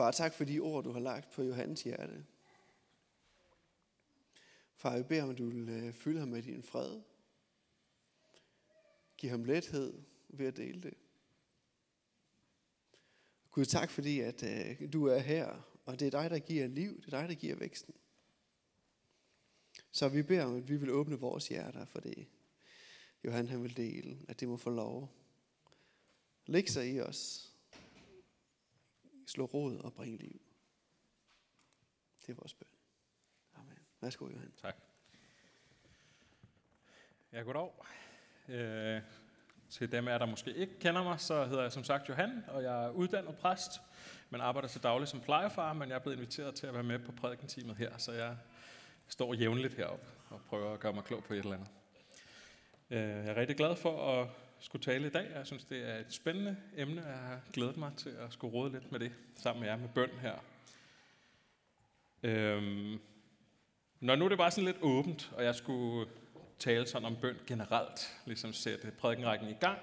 Far, tak for de ord, du har lagt på Johannes hjerte. Far, jeg beder om, at du vil øh, fylde ham med din fred. Giv ham lethed ved at dele det. Gud, tak fordi, at øh, du er her, og det er dig, der giver liv, det er dig, der giver væksten. Så vi beder om, at vi vil åbne vores hjerter for det. Johan han vil dele, at det må få lov. Læg sig i os. Slå rod og bringe liv. Det er vores bøn. Amen. Værsgo, Johan. Tak. Ja, goddag. Øh, til dem af der måske ikke kender mig, så hedder jeg som sagt Johan, og jeg er uddannet præst, men arbejder til daglig som plejefar, men jeg er blevet inviteret til at være med på prædikenteamet her, så jeg står jævnligt heroppe og prøver at gøre mig klog på et eller andet. Øh, jeg er rigtig glad for at skulle tale i dag. Jeg synes, det er et spændende emne, jeg har glædet mig til at skulle råde lidt med det sammen med jer med bøn her. Øhm, når nu det var sådan lidt åbent, og jeg skulle tale sådan om bøn generelt, ligesom sætte prædikenrækken i gang,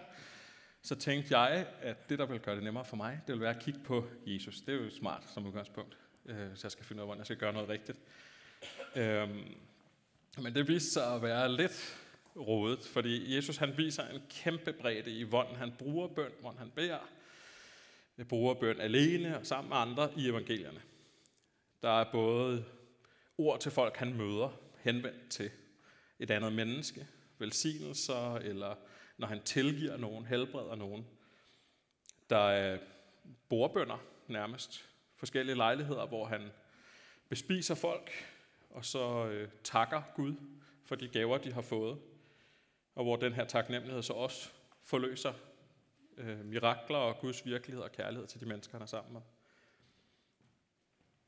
så tænkte jeg, at det, der vil gøre det nemmere for mig, det vil være at kigge på Jesus. Det er jo smart som udgangspunkt, øh, hvis jeg skal finde ud af, hvordan jeg skal gøre noget rigtigt. Øhm, men det viste sig at være lidt rådet, fordi Jesus han viser en kæmpe bredde i, hvordan han bruger bøn, hvordan han beder. Jeg bruger bøn alene og sammen med andre i evangelierne. Der er både ord til folk, han møder, henvendt til et andet menneske, velsignelser, eller når han tilgiver nogen, helbreder nogen. Der er bordbønder nærmest, forskellige lejligheder, hvor han bespiser folk, og så øh, takker Gud for de gaver, de har fået. Og hvor den her taknemmelighed så også forløser øh, mirakler og Guds virkelighed og kærlighed til de mennesker, han er sammen med.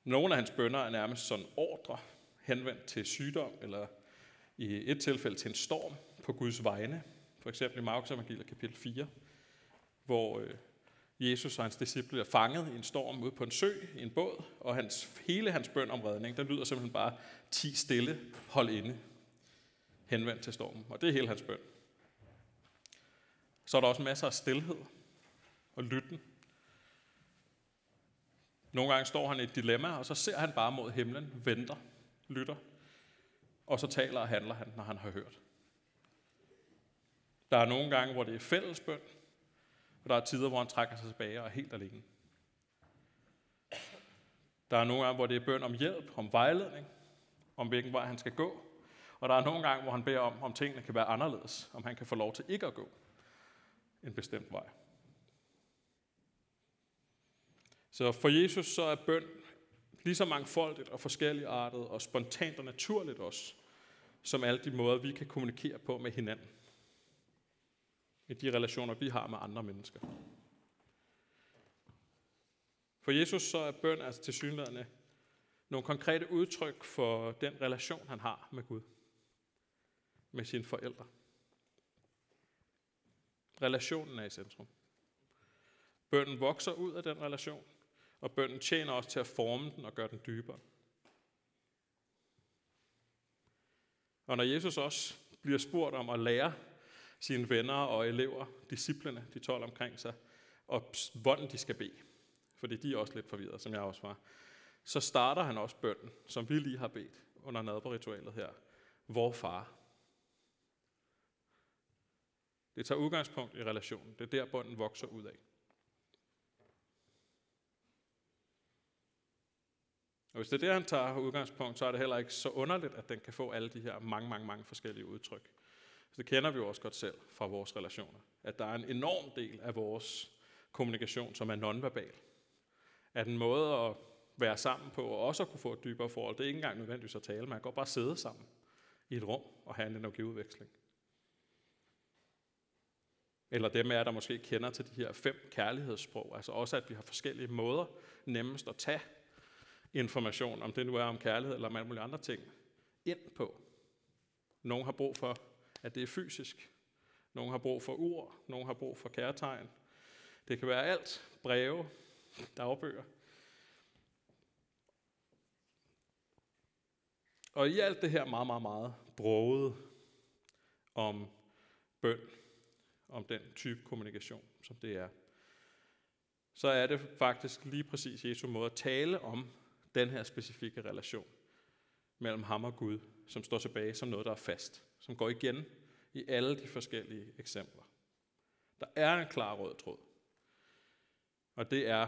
Nogle af hans bønder er nærmest sådan ordre, henvendt til sygdom, eller i et tilfælde til en storm på Guds vegne. For eksempel i Markus evangeliet kapitel 4, hvor øh, Jesus og hans disciple er fanget i en storm ude på en sø i en båd, og hans, hele hans bøn om redning, den lyder simpelthen bare, ti stille, hold inde, henvendt til stormen. Og det er hele hans bøn. Så er der også masser af stillhed og lytten. Nogle gange står han i et dilemma, og så ser han bare mod himlen, venter, lytter, og så taler og handler han, når han har hørt. Der er nogle gange, hvor det er fællesbøn, og der er tider, hvor han trækker sig tilbage og er helt alene. Der er nogle gange, hvor det er bøn om hjælp, om vejledning, om hvilken vej han skal gå. Og der er nogle gange, hvor han beder om, om tingene kan være anderledes, om han kan få lov til ikke at gå en bestemt vej. Så for Jesus så er bøn lige så mangfoldigt og forskelligartet og spontant og naturligt også, som alle de måder, vi kan kommunikere på med hinanden. I de relationer, vi har med andre mennesker. For Jesus så er bøn altså til synligheden nogle konkrete udtryk for den relation, han har med Gud. Med sine forældre. Relationen er i centrum. Bønden vokser ud af den relation, og bønden tjener også til at forme den og gøre den dybere. Og når Jesus også bliver spurgt om at lære sine venner og elever, disciplene, de 12 omkring sig, og hvordan de skal bede, fordi de er også lidt forvirrede, som jeg også var, så starter han også bønden, som vi lige har bedt under nadverritualet her. Vor far? Det tager udgangspunkt i relationen. Det er der, bunden vokser ud af. Og hvis det er det, han tager udgangspunkt, så er det heller ikke så underligt, at den kan få alle de her mange, mange, mange forskellige udtryk. Så det kender vi jo også godt selv fra vores relationer. At der er en enorm del af vores kommunikation, som er nonverbal. At en måde at være sammen på, og også at kunne få et dybere forhold, det er ikke engang nødvendigvis at tale, man kan godt bare sidde sammen i et rum og have en energiudveksling. Eller dem af der måske kender til de her fem kærlighedssprog, altså også at vi har forskellige måder nemmest at tage information, om det nu er om kærlighed eller om alle mulige andre ting, ind på. Nogle har brug for, at det er fysisk. Nogle har brug for ord. Nogle har brug for kærtegn. Det kan være alt. Breve, dagbøger. Og i alt det her meget, meget, meget broget om bøn, om den type kommunikation, som det er, så er det faktisk lige præcis Jesu måde at tale om den her specifikke relation mellem ham og Gud, som står tilbage som noget, der er fast, som går igen i alle de forskellige eksempler. Der er en klar rød tråd. Og det er,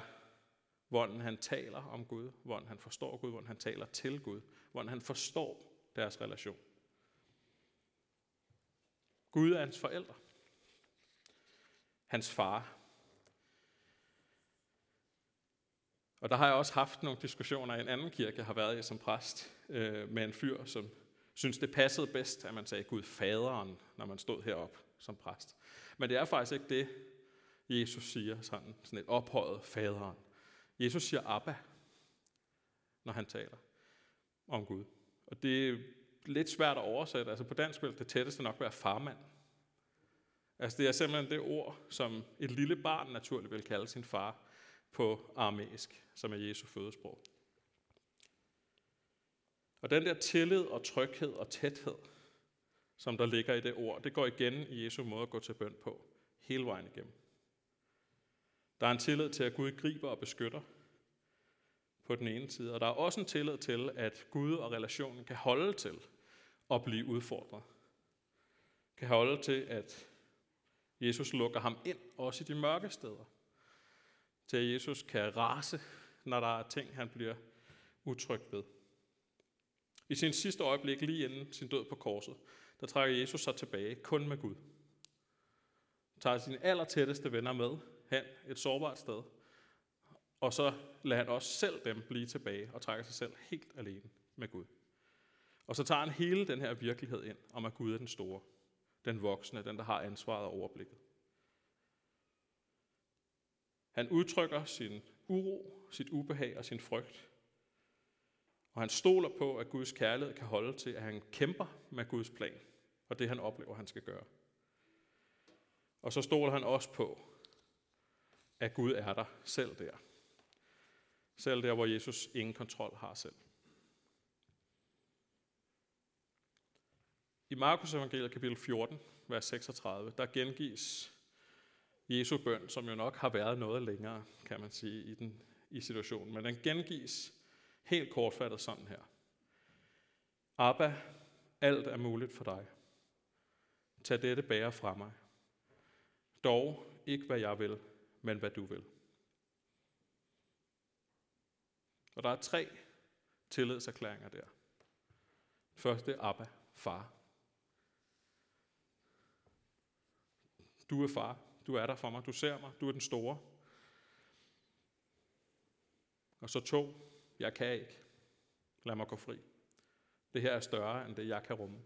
hvordan han taler om Gud, hvordan han forstår Gud, hvordan han taler til Gud, hvordan han forstår deres relation. Gud er hans forældre. Hans far. Og der har jeg også haft nogle diskussioner i en anden kirke, jeg har været i som præst, øh, med en fyr, som synes, det passede bedst, at man sagde Gud faderen, når man stod herop som præst. Men det er faktisk ikke det, Jesus siger, sådan, sådan et ophøjet faderen. Jesus siger Abba, når han taler om Gud. Og det er lidt svært at oversætte. Altså på dansk vil det tætteste nok være farmand. Altså det er simpelthen det ord, som et lille barn naturligt vil kalde sin far på aramæisk, som er Jesu fødesprog. Og den der tillid og tryghed og tæthed, som der ligger i det ord, det går igen i Jesu måde at gå til bøn på, hele vejen igennem. Der er en tillid til, at Gud griber og beskytter på den ene side, og der er også en tillid til, at Gud og relationen kan holde til at blive udfordret. Kan holde til, at Jesus lukker ham ind, også i de mørke steder. Til at Jesus kan rase, når der er ting, han bliver utryg ved. I sin sidste øjeblik, lige inden sin død på korset, der trækker Jesus sig tilbage kun med Gud. Han Tager sine allertætteste venner med hen et sårbart sted, og så lader han også selv dem blive tilbage og trækker sig selv helt alene med Gud. Og så tager han hele den her virkelighed ind, om at Gud er den store, den voksne, den der har ansvaret og overblikket. Han udtrykker sin uro, sit ubehag og sin frygt. Og han stoler på, at Guds kærlighed kan holde til, at han kæmper med Guds plan, og det han oplever, han skal gøre. Og så stoler han også på, at Gud er der selv der. Selv der, hvor Jesus ingen kontrol har selv. I Markus evangeliet kapitel 14, vers 36, der gengives Jesu bøn, som jo nok har været noget længere, kan man sige, i, den, i situationen. Men den gengives helt kortfattet sådan her. Abba, alt er muligt for dig. Tag dette bære fra mig. Dog ikke hvad jeg vil, men hvad du vil. Og der er tre tillidserklæringer der. Første Abba, far. Du er far. Du er der for mig. Du ser mig. Du er den store. Og så to. Jeg kan ikke. Lad mig gå fri. Det her er større end det, jeg kan rumme.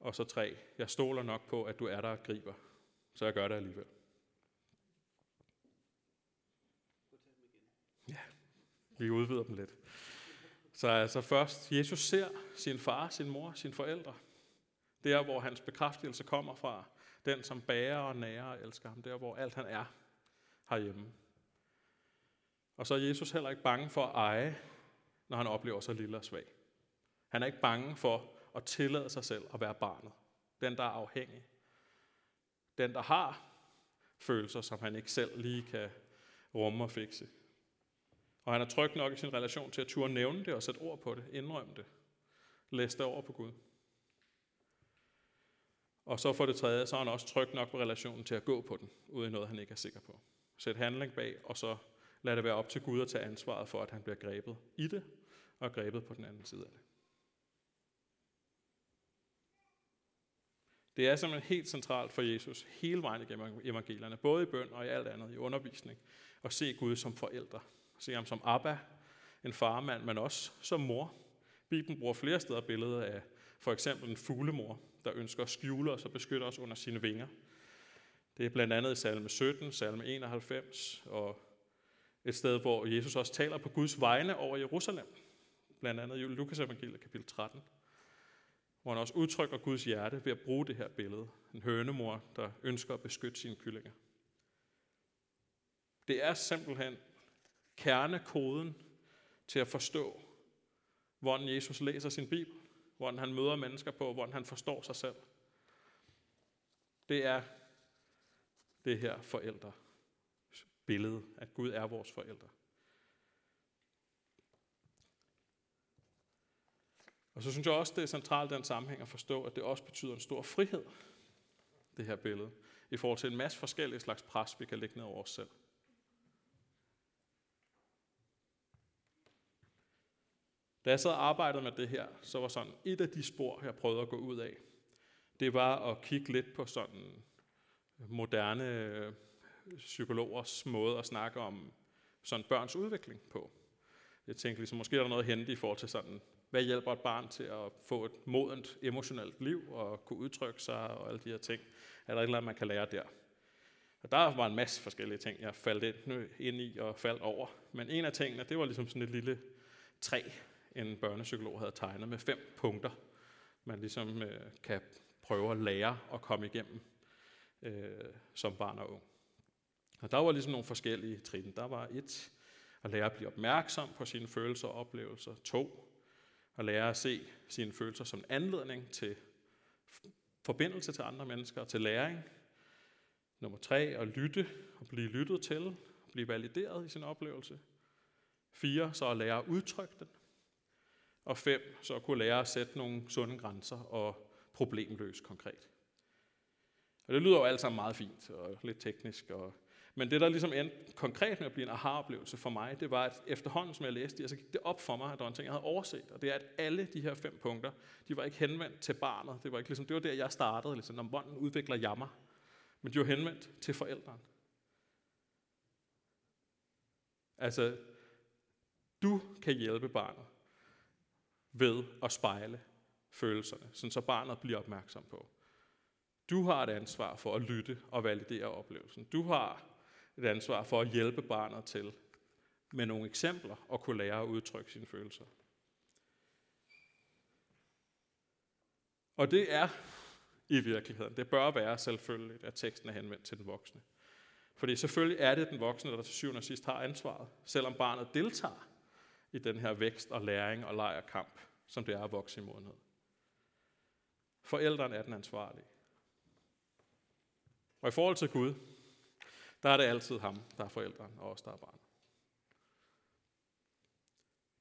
Og så tre. Jeg stoler nok på, at du er der og griber. Så jeg gør det alligevel. Ja, vi udvider dem lidt. Så altså først, Jesus ser sin far, sin mor, sine forældre. Der, hvor hans bekræftelse kommer fra. Den, som bærer og nærer og elsker ham. Der, hvor alt han er herhjemme. Og så er Jesus heller ikke bange for at eje, når han oplever sig lille og svag. Han er ikke bange for at tillade sig selv at være barnet. Den, der er afhængig. Den, der har følelser, som han ikke selv lige kan rumme og fikse. Og han er tryg nok i sin relation til at turde nævne det og sætte ord på det, indrømme det. Læse det over på Gud. Og så for det tredje, så er han også tryg nok på relationen til at gå på den, uden noget, han ikke er sikker på. Sæt handling bag, og så lad det være op til Gud at tage ansvaret for, at han bliver grebet i det, og grebet på den anden side af det. Det er simpelthen helt centralt for Jesus hele vejen igennem evangelierne, både i bøn og i alt andet, i undervisning, at se Gud som forældre. Se ham som Abba, en farmand, men også som mor. Bibelen bruger flere steder billeder af for eksempel en fuglemor, der ønsker at skjule os og beskytte os under sine vinger. Det er blandt andet i salme 17, salme 91, og et sted, hvor Jesus også taler på Guds vegne over Jerusalem. Blandt andet i Lukas evangeliet kapitel 13, hvor han også udtrykker Guds hjerte ved at bruge det her billede. En hønemor, der ønsker at beskytte sine kyllinger. Det er simpelthen kernekoden til at forstå, hvordan Jesus læser sin Bibel, hvordan han møder mennesker på, hvordan han forstår sig selv. Det er det her forældre billede, at Gud er vores forældre. Og så synes jeg også, det er centralt i den sammenhæng at forstå, at det også betyder en stor frihed, det her billede, i forhold til en masse forskellige slags pres, vi kan lægge ned over os selv. Da jeg så arbejdede med det her, så var sådan et af de spor, jeg prøvede at gå ud af, det var at kigge lidt på sådan moderne øh, psykologers måde at snakke om sådan børns udvikling på. Jeg tænkte ligesom, måske er der noget at hente i forhold til sådan, hvad hjælper et barn til at få et modent emotionelt liv og kunne udtrykke sig og alle de her ting. Er der et eller andet, man kan lære der? Og der var en masse forskellige ting, jeg faldt ind, øh, ind i og faldt over. Men en af tingene, det var ligesom sådan et lille træ, en børnepsykolog havde tegnet med fem punkter, man ligesom øh, kan prøve at lære at komme igennem øh, som barn og ung. Og der var ligesom nogle forskellige trin. Der var et, at lære at blive opmærksom på sine følelser og oplevelser. To, at lære at se sine følelser som en anledning til forbindelse til andre mennesker og til læring. Nummer tre, at lytte og blive lyttet til, og blive valideret i sin oplevelse. Fire, så at lære at udtrykke den. Og fem, så at kunne lære at sætte nogle sunde grænser og problemløse konkret. Og det lyder jo alt sammen meget fint og lidt teknisk. Og, men det, der ligesom endte konkret med at blive en aha-oplevelse for mig, det var, at efterhånden, som jeg læste det, så gik det op for mig, at der var en ting, jeg havde overset. Og det er, at alle de her fem punkter, de var ikke henvendt til barnet. Det var, ikke ligesom, det var der, jeg startede, ligesom, når bånden udvikler jammer. Men de var henvendt til forældrene. Altså, du kan hjælpe barnet ved at spejle følelserne, sådan så barnet bliver opmærksom på. Du har et ansvar for at lytte og validere oplevelsen. Du har et ansvar for at hjælpe barnet til med nogle eksempler og kunne lære at udtrykke sine følelser. Og det er i virkeligheden, det bør være selvfølgeligt, at teksten er henvendt til den voksne. Fordi selvfølgelig er det den voksne, der til syvende og sidst har ansvaret, selvom barnet deltager i den her vækst og læring og leg og kamp, som det er at vokse i modenhed. Forældrene er den ansvarlige. Og i forhold til Gud, der er det altid ham, der er forældren, og os, der er barnet.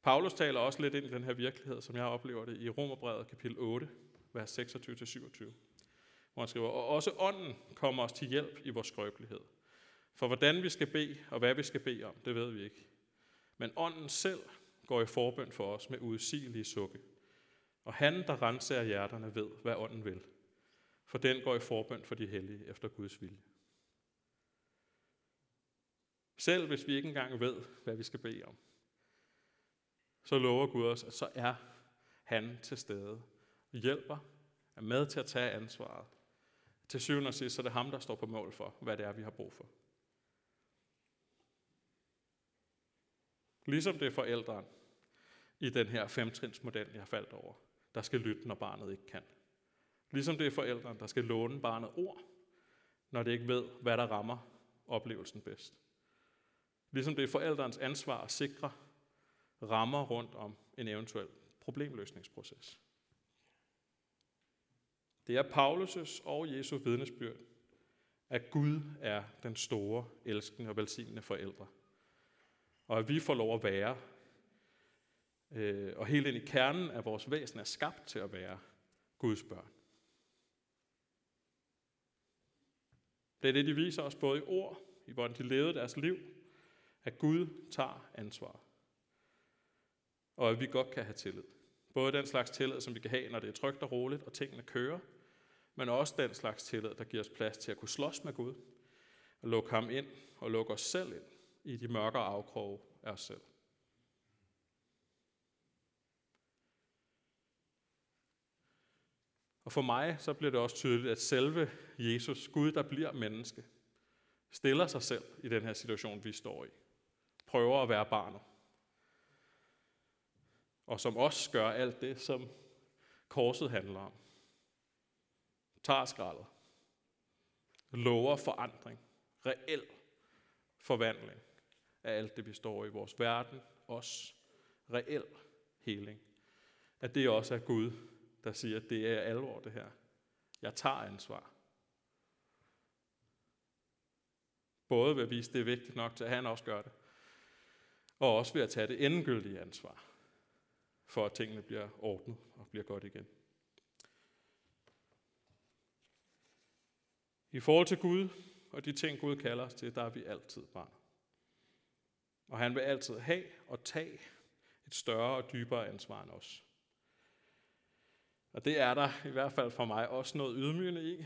Paulus taler også lidt ind i den her virkelighed, som jeg oplever det i Romerbrevet kapitel 8, vers 26-27, hvor han skriver, og også ånden kommer os til hjælp i vores skrøbelighed. For hvordan vi skal bede, og hvad vi skal bede om, det ved vi ikke. Men ånden selv går i forbøn for os med udsigelige sukke. Og han, der renser hjerterne, ved, hvad ånden vil. For den går i forbøn for de hellige efter Guds vilje. Selv hvis vi ikke engang ved, hvad vi skal bede om, så lover Gud os, at så er han til stede og hjælper, er med til at tage ansvaret. Til syvende og sidst, så er det ham, der står på mål for, hvad det er, vi har brug for. Ligesom det er forældren i den her femtrinsmodel, jeg har faldt over, der skal lytte, når barnet ikke kan. Ligesom det er forældren, der skal låne barnet ord, når det ikke ved, hvad der rammer oplevelsen bedst. Ligesom det er forældrens ansvar at sikre rammer rundt om en eventuel problemløsningsproces. Det er Paulus' og Jesu vidnesbyrd, at Gud er den store, elskende og velsignende forældre. Og at vi får lov at være, øh, og helt ind i kernen af vores væsen er skabt til at være Guds børn. Det er det, de viser os både i ord, i hvordan de levede deres liv, at Gud tager ansvar. Og at vi godt kan have tillid. Både den slags tillid, som vi kan have, når det er trygt og roligt, og tingene kører, men også den slags tillid, der giver os plads til at kunne slås med Gud, og lukke ham ind og lukke os selv ind i de mørke afkroge af os selv. Og for mig så bliver det også tydeligt, at selve Jesus, Gud, der bliver menneske, stiller sig selv i den her situation, vi står i. Prøver at være barnet. Og som også gør alt det, som korset handler om. Tager skraldet. Lover forandring. Reel forvandling af alt det, vi står i vores verden. Os. Reel heling. At det også er Gud, der siger, at det er alvor det her. Jeg tager ansvar. Både ved at vise, at det er vigtigt nok til, at han også gør det, og også ved at tage det endegyldige ansvar for, at tingene bliver ordnet og bliver godt igen. I forhold til Gud og de ting, Gud kalder os til, der er vi altid barn. Og han vil altid have og tage et større og dybere ansvar end os. Og det er der i hvert fald for mig også noget ydmygende i.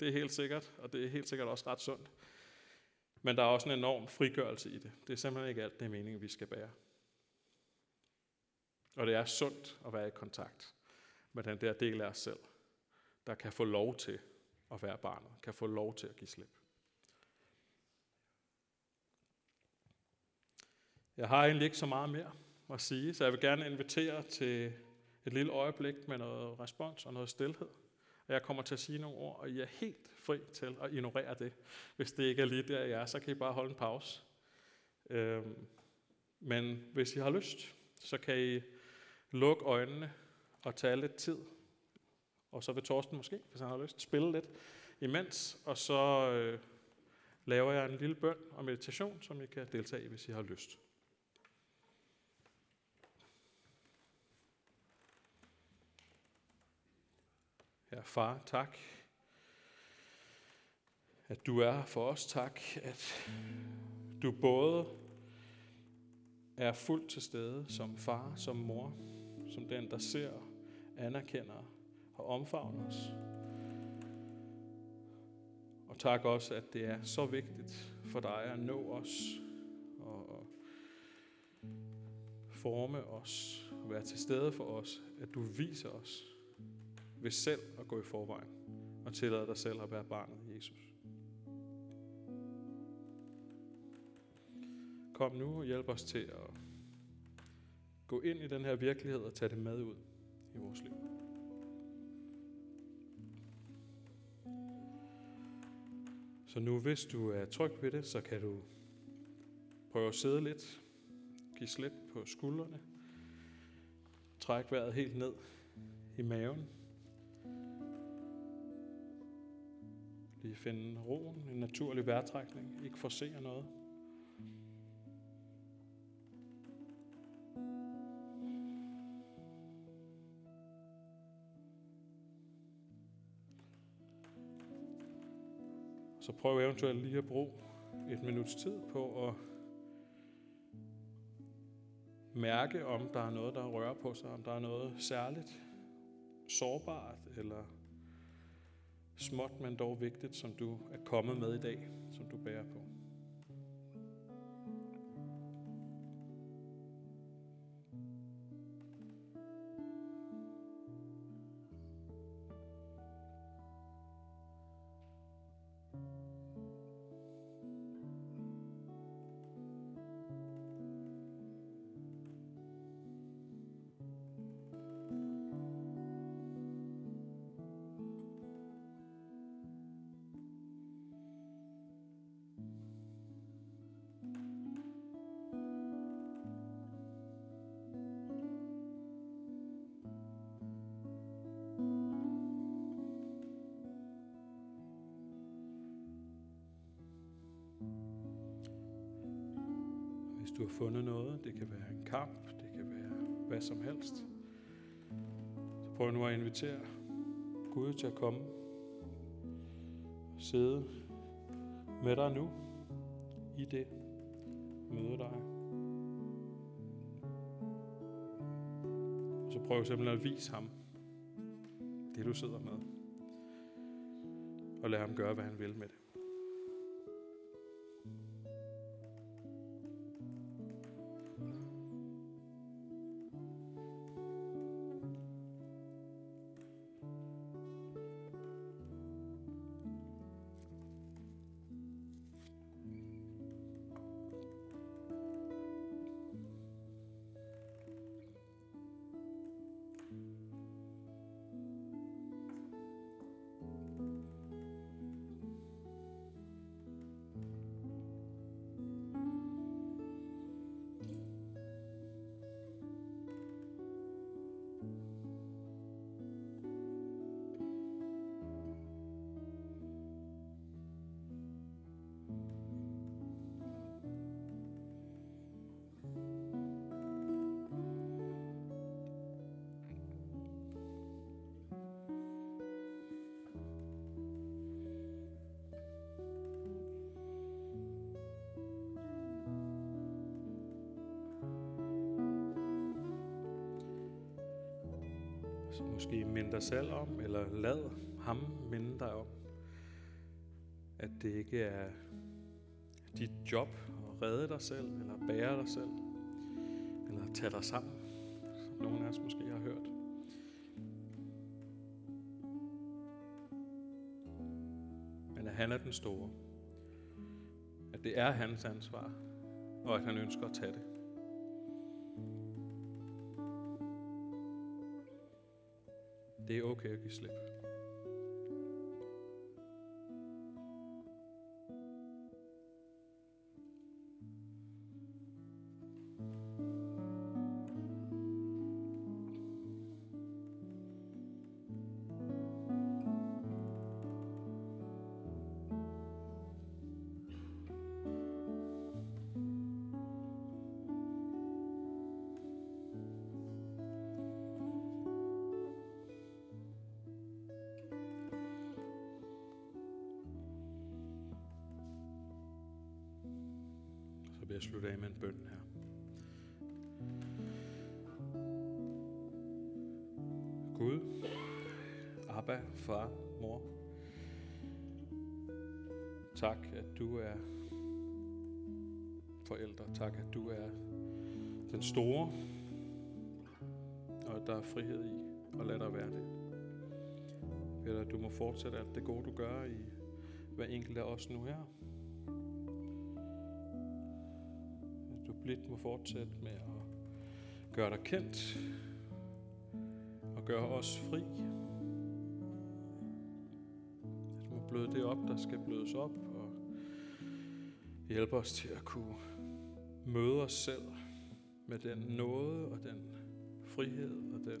Det er helt sikkert, og det er helt sikkert også ret sundt. Men der er også en enorm frigørelse i det. Det er simpelthen ikke alt det mening, vi skal bære. Og det er sundt at være i kontakt med den der del af os selv, der kan få lov til at være barnet, kan få lov til at give slip. Jeg har egentlig ikke så meget mere at sige, så jeg vil gerne invitere til et lille øjeblik med noget respons og noget stillhed. Og jeg kommer til at sige nogle ord, og I er helt fri til at ignorere det. Hvis det ikke er lige der, jeg er, så kan I bare holde en pause. Øhm, men hvis I har lyst, så kan I lukke øjnene og tage lidt tid. Og så vil Torsten måske, hvis han har lyst, spille lidt imens. Og så øh, laver jeg en lille bøn og meditation, som I kan deltage i, hvis I har lyst. Ja, far, tak, at du er for os. Tak, at du både er fuldt til stede som far, som mor, som den, der ser, anerkender og omfavner os. Og tak også, at det er så vigtigt for dig at nå os og forme os, og være til stede for os, at du viser os ved selv at gå i forvejen og tillade dig selv at være barnet Jesus. Kom nu og hjælp os til at gå ind i den her virkelighed og tage det med ud i vores liv. Så nu, hvis du er tryg ved det, så kan du prøve at sidde lidt, give slip på skuldrene, træk vejret helt ned i maven. Lige finde roen, en naturlig vejrtrækning, ikke forse noget. Så prøv eventuelt lige at bruge et minuts tid på at mærke, om der er noget, der rører på sig, om der er noget særligt, sårbart eller småt, men dog vigtigt, som du er kommet med i dag, som du bærer på. Du har fundet noget, det kan være en kamp, det kan være hvad som helst, så prøv nu at invitere Gud til at komme og sidde med dig nu i det, møde dig. Og så prøv simpelthen at vise ham det, du sidder med. Og lad ham gøre, hvad han vil med det. Så måske mind dig selv om, eller lad ham minde dig om, at det ikke er dit job at redde dig selv, eller bære dig selv, eller tage dig sammen, som nogen af os måske har hørt. Men at han er den store. At det er hans ansvar, og at han ønsker at tage det. Det er okay at give slip. Vil jeg slutte af med en bøn her. Gud, Abba, far, mor. Tak, at du er forældre. Tak, at du er den store, og at der er frihed i at lade dig være det. Eller at du må fortsætte alt det gode, du gør i hver enkelt af os nu her. Lidt må fortsætte med at gøre dig kendt og gøre os fri. At du må bløde det op, der skal blødes op, og hjælpe os til at kunne møde os selv med den nåde og den frihed og den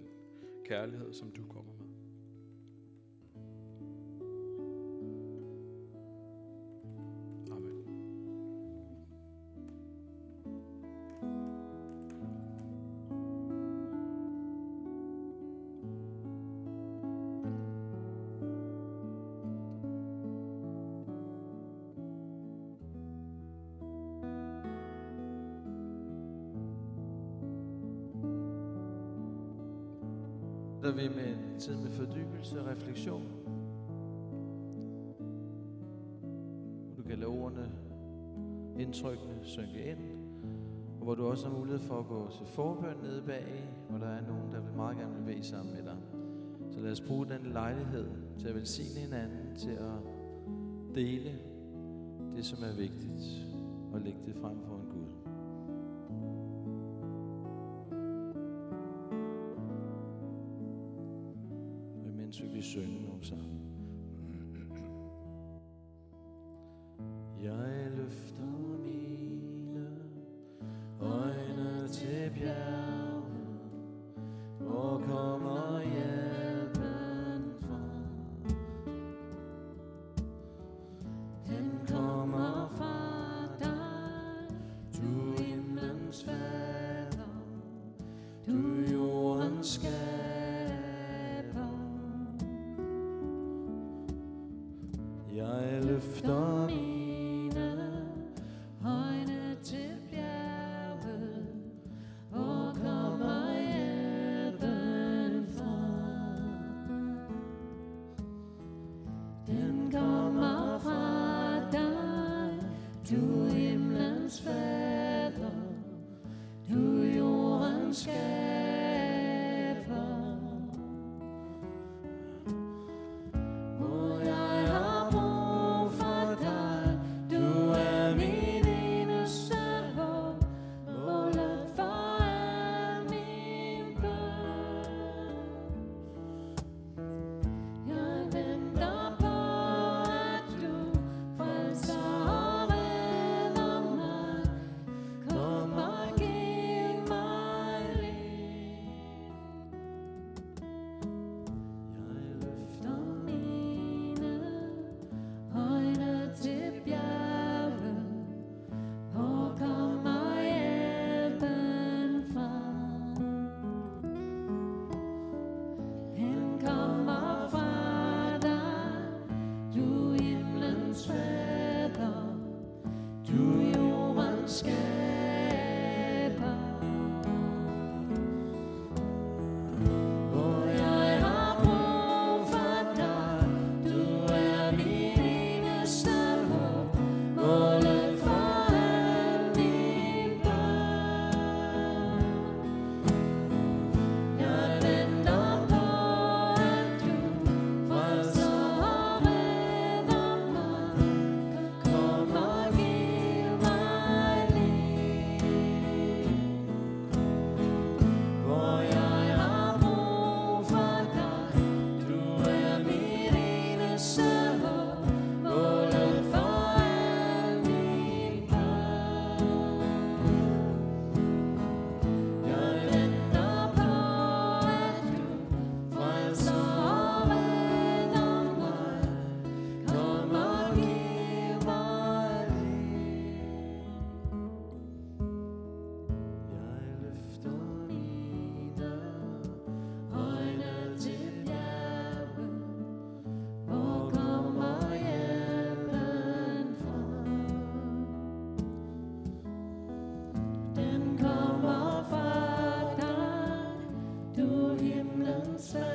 kærlighed, som du kommer med. Der vi med en tid med fordybelse og refleksion. Hvor du kan lade ordene, indtrykkene synke ind. Og hvor du også har mulighed for at gå til forbøn nede bag, hvor der er nogen, der vil meget gerne vil bede sammen med dig. Så lad os bruge den lejlighed til at velsigne hinanden, til at dele det, som er vigtigt, og lægge det frem for Jeg Christmas.